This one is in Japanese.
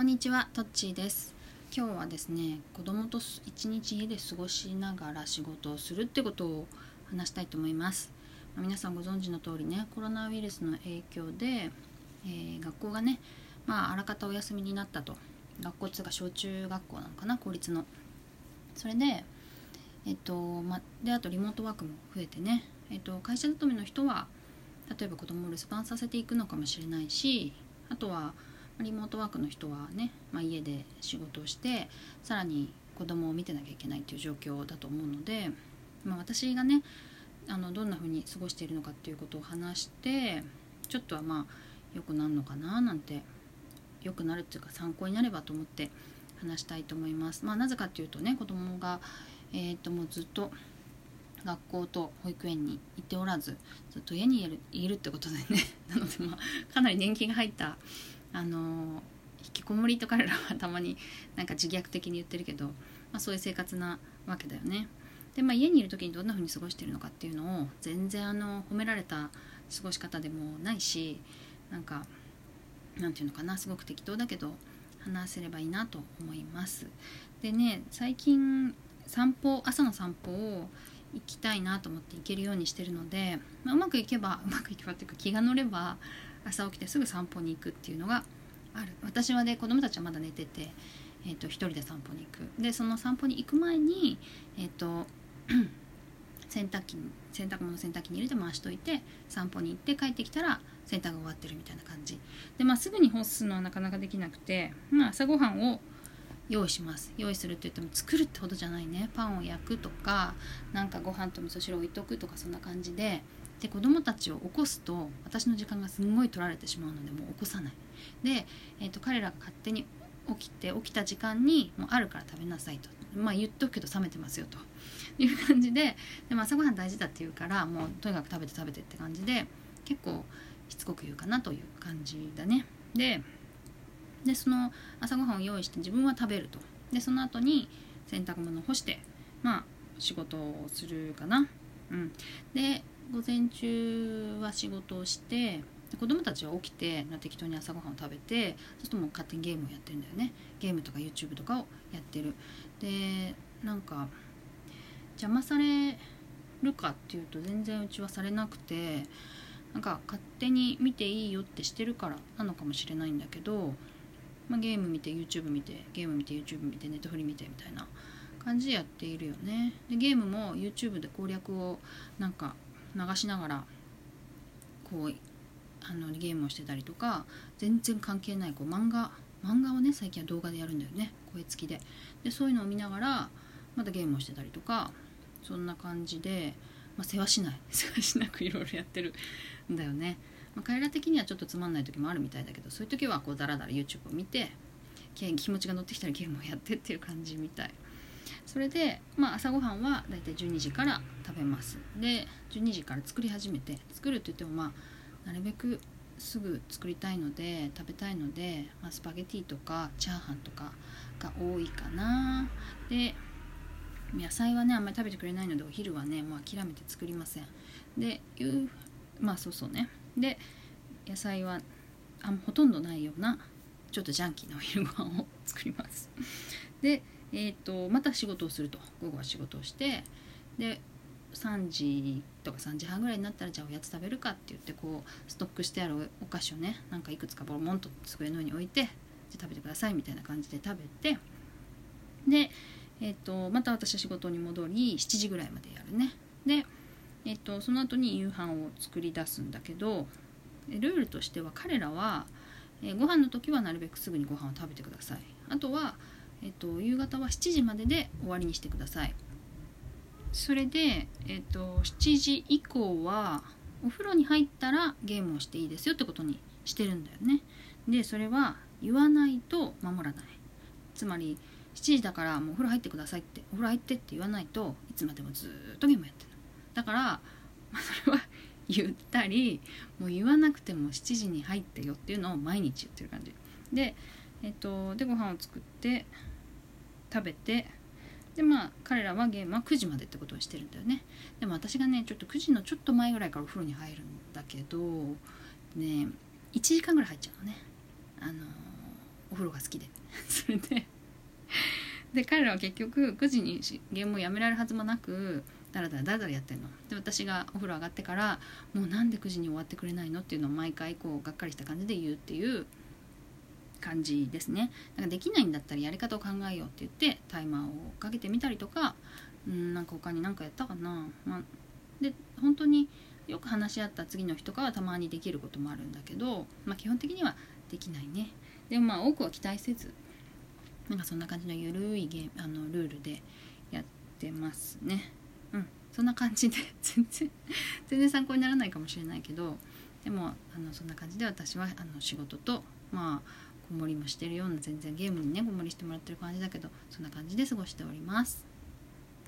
こんにちは、トッチーです。今日はですね、子供と一日家で過ごしながら仕事をするってことを話したいと思います。まあ皆さんご存知の通りね、コロナウイルスの影響で、えー学校がね、まああらかたお休みになったと。学校っていうか小中学校なのかな、公立の。それで、えっと、ま、で、あとリモートワークも増えてね、えっと、会社勤めの人は、例えば子供を留守番させていくのかもしれないし、あとは、リモートワークの人はね、まあ、家で仕事をしてさらに子供を見てなきゃいけないっていう状況だと思うので、まあ、私がねあのどんな風に過ごしているのかっていうことを話してちょっとはまあ良くなるのかななんて良くなるっていうか参考になればと思って話したいと思います。まあ、なぜかっていうとね子供が、えー、ともうずっと学校と保育園に行っておらずずっと家にいるいるってことでね なのでまあかなり年季が入ったあの引きこもりと彼らはたまになんか自虐的に言ってるけど、まあ、そういう生活なわけだよね。で、まあ、家にいる時にどんな風に過ごしてるのかっていうのを全然あの褒められた過ごし方でもないしなんかなんていうのかなすごく適当だけど話せればいいなと思います。でね最近散歩朝の散歩を行きたいなと思って行けるようにしてるので、まあ、うまくいけばうまくいけばっていうか気が乗れば朝起きてすぐ散歩に行くっていうのがある。私はね子供たちはまだ寝てて、えー、と一人で散歩に行く。でその散歩に行く前にえっ、と 洗濯機に洗濯物洗濯機に入れて回しといて散歩に行って帰ってきたら洗濯が終わってるみたいな感じ。でまあすぐに干すのはなかなかできなくて、まあ、朝ごはんを用意します。用意するって言っても作るってほどじゃないね。パンを焼くとかなんかご飯と味噌汁置いとくとかそんな感じでで子供たちを起こすと私の時間がすんごい取られてしまうのでもう起こさない。で、えー、と彼らが勝手に起きて起きた時間にもうあるから食べなさいと。まあ言っとくけど冷めてますよと。いう感じででも朝ごはん大事だって言うからもうとにかく食べて食べてって感じで結構しつこく言うかなという感じだね。ででその朝ごはんを用意して自分は食べると。でその後に洗濯物を干してまあ仕事をするかな。うん。で午前中は仕事をして子供たちは起きて適当に朝ごはんを食べてそうするともう勝手にゲームをやってるんだよね。ゲームとか YouTube とかをやってる。でなんか邪魔されるかっていうと全然うちはされなくてなんか勝手に見ていいよってしてるからなのかもしれないんだけど、まあ、ゲーム見て YouTube 見てゲーム見て YouTube 見てネットフリ見てみたいな感じでやっているよね。でゲームも YouTube で攻略をなんか流しながらこうあのゲームをしてたりとか全然関係ないこう漫画漫画をね最近は動画でやるんだよね。声付きで。でそういうのを見ながらまたゲームをしてたりとかそんな感じで、まあ、世話しない。世話しなくいろいろやってるんだよね、まあ、彼ら的にはちょっとつまんない時もあるみたいだけどそういう時はこうダラダラ YouTube を見て気持ちが乗ってきたらゲームをやってっていう感じみたい。それで、まあ、朝ごはんはだいたい12時から食べます。で12時から作り始めて作るって言ってもまあなるべくすぐ作りたいので食べたいので、まあ、スパゲティとかチャーハンとかが多いかな。で野菜はねあんまり食べてくれないのでお昼はねもう諦めて作りません。でいうまあそうそうね。で野菜はあほとんどないようなちょっとジャンキーなお昼ご飯を作ります。でえーと、また仕事をすると。午後は仕事をしてで3時とか3時半ぐらいになったらじゃあおやつ食べるかって言ってこうストックしてあるお菓子をねなんかいくつかボロモンと机の上に置いてじゃ食べてくださいみたいな感じで食べてで、えーと、また私は仕事に戻り7時ぐらいまでやるね。で、えーと、その後に夕飯を作り出すんだけどルールとしては彼らは、えー、ご飯の時はなるべくすぐにご飯を食べてください。あとはえっと、夕方は7時までで終わりにしてください。それで、えっと、7時以降はお風呂に入ったらゲームをしていいですよってことにしてるんだよね。でそれは言わないと守らない。つまり7時だからもうお風呂入ってくださいってお風呂入ってって言わないといつまでもずっとゲームやってる。だから、まあ、それは言ったりもう言わなくても7時に入ってよっていうのを毎日言ってる感じ。でえっとでご飯を作って食べてでまあ彼らはゲームは9時までってことをしてるんだよね。でも私がねちょっと9時のちょっと前ぐらいからお風呂に入るんだけどね1時間ぐらい入っちゃうのね。あのお風呂が好きで。それでで彼らは結局9時にゲームをやめられるはずもなくだらだらだらだらやってるの。で私がお風呂上がってからもうなんで9時に終わってくれないの？っていうのを毎回こうがっかりした感じで言うっていう感じですね。だかできないんだったらやり方を考えようって言ってタイマーをかけてみたりとかうんなんか他に何かやったかな、まあ、で本当によく話し合った次の日とかはたまにできることもあるんだけど、まあ、基本的にはできないね。でもまあ多くは期待せずなんかそんな感じのゆるいゲームあのルールでやってますね。うんそんな感じで 全然全然参考にならないかもしれないけどでもあのそんな感じで私はあの仕事とまあこもりもしてるような全然ゲームにねこもりしてもらってる感じだけどそんな感じで過ごしております。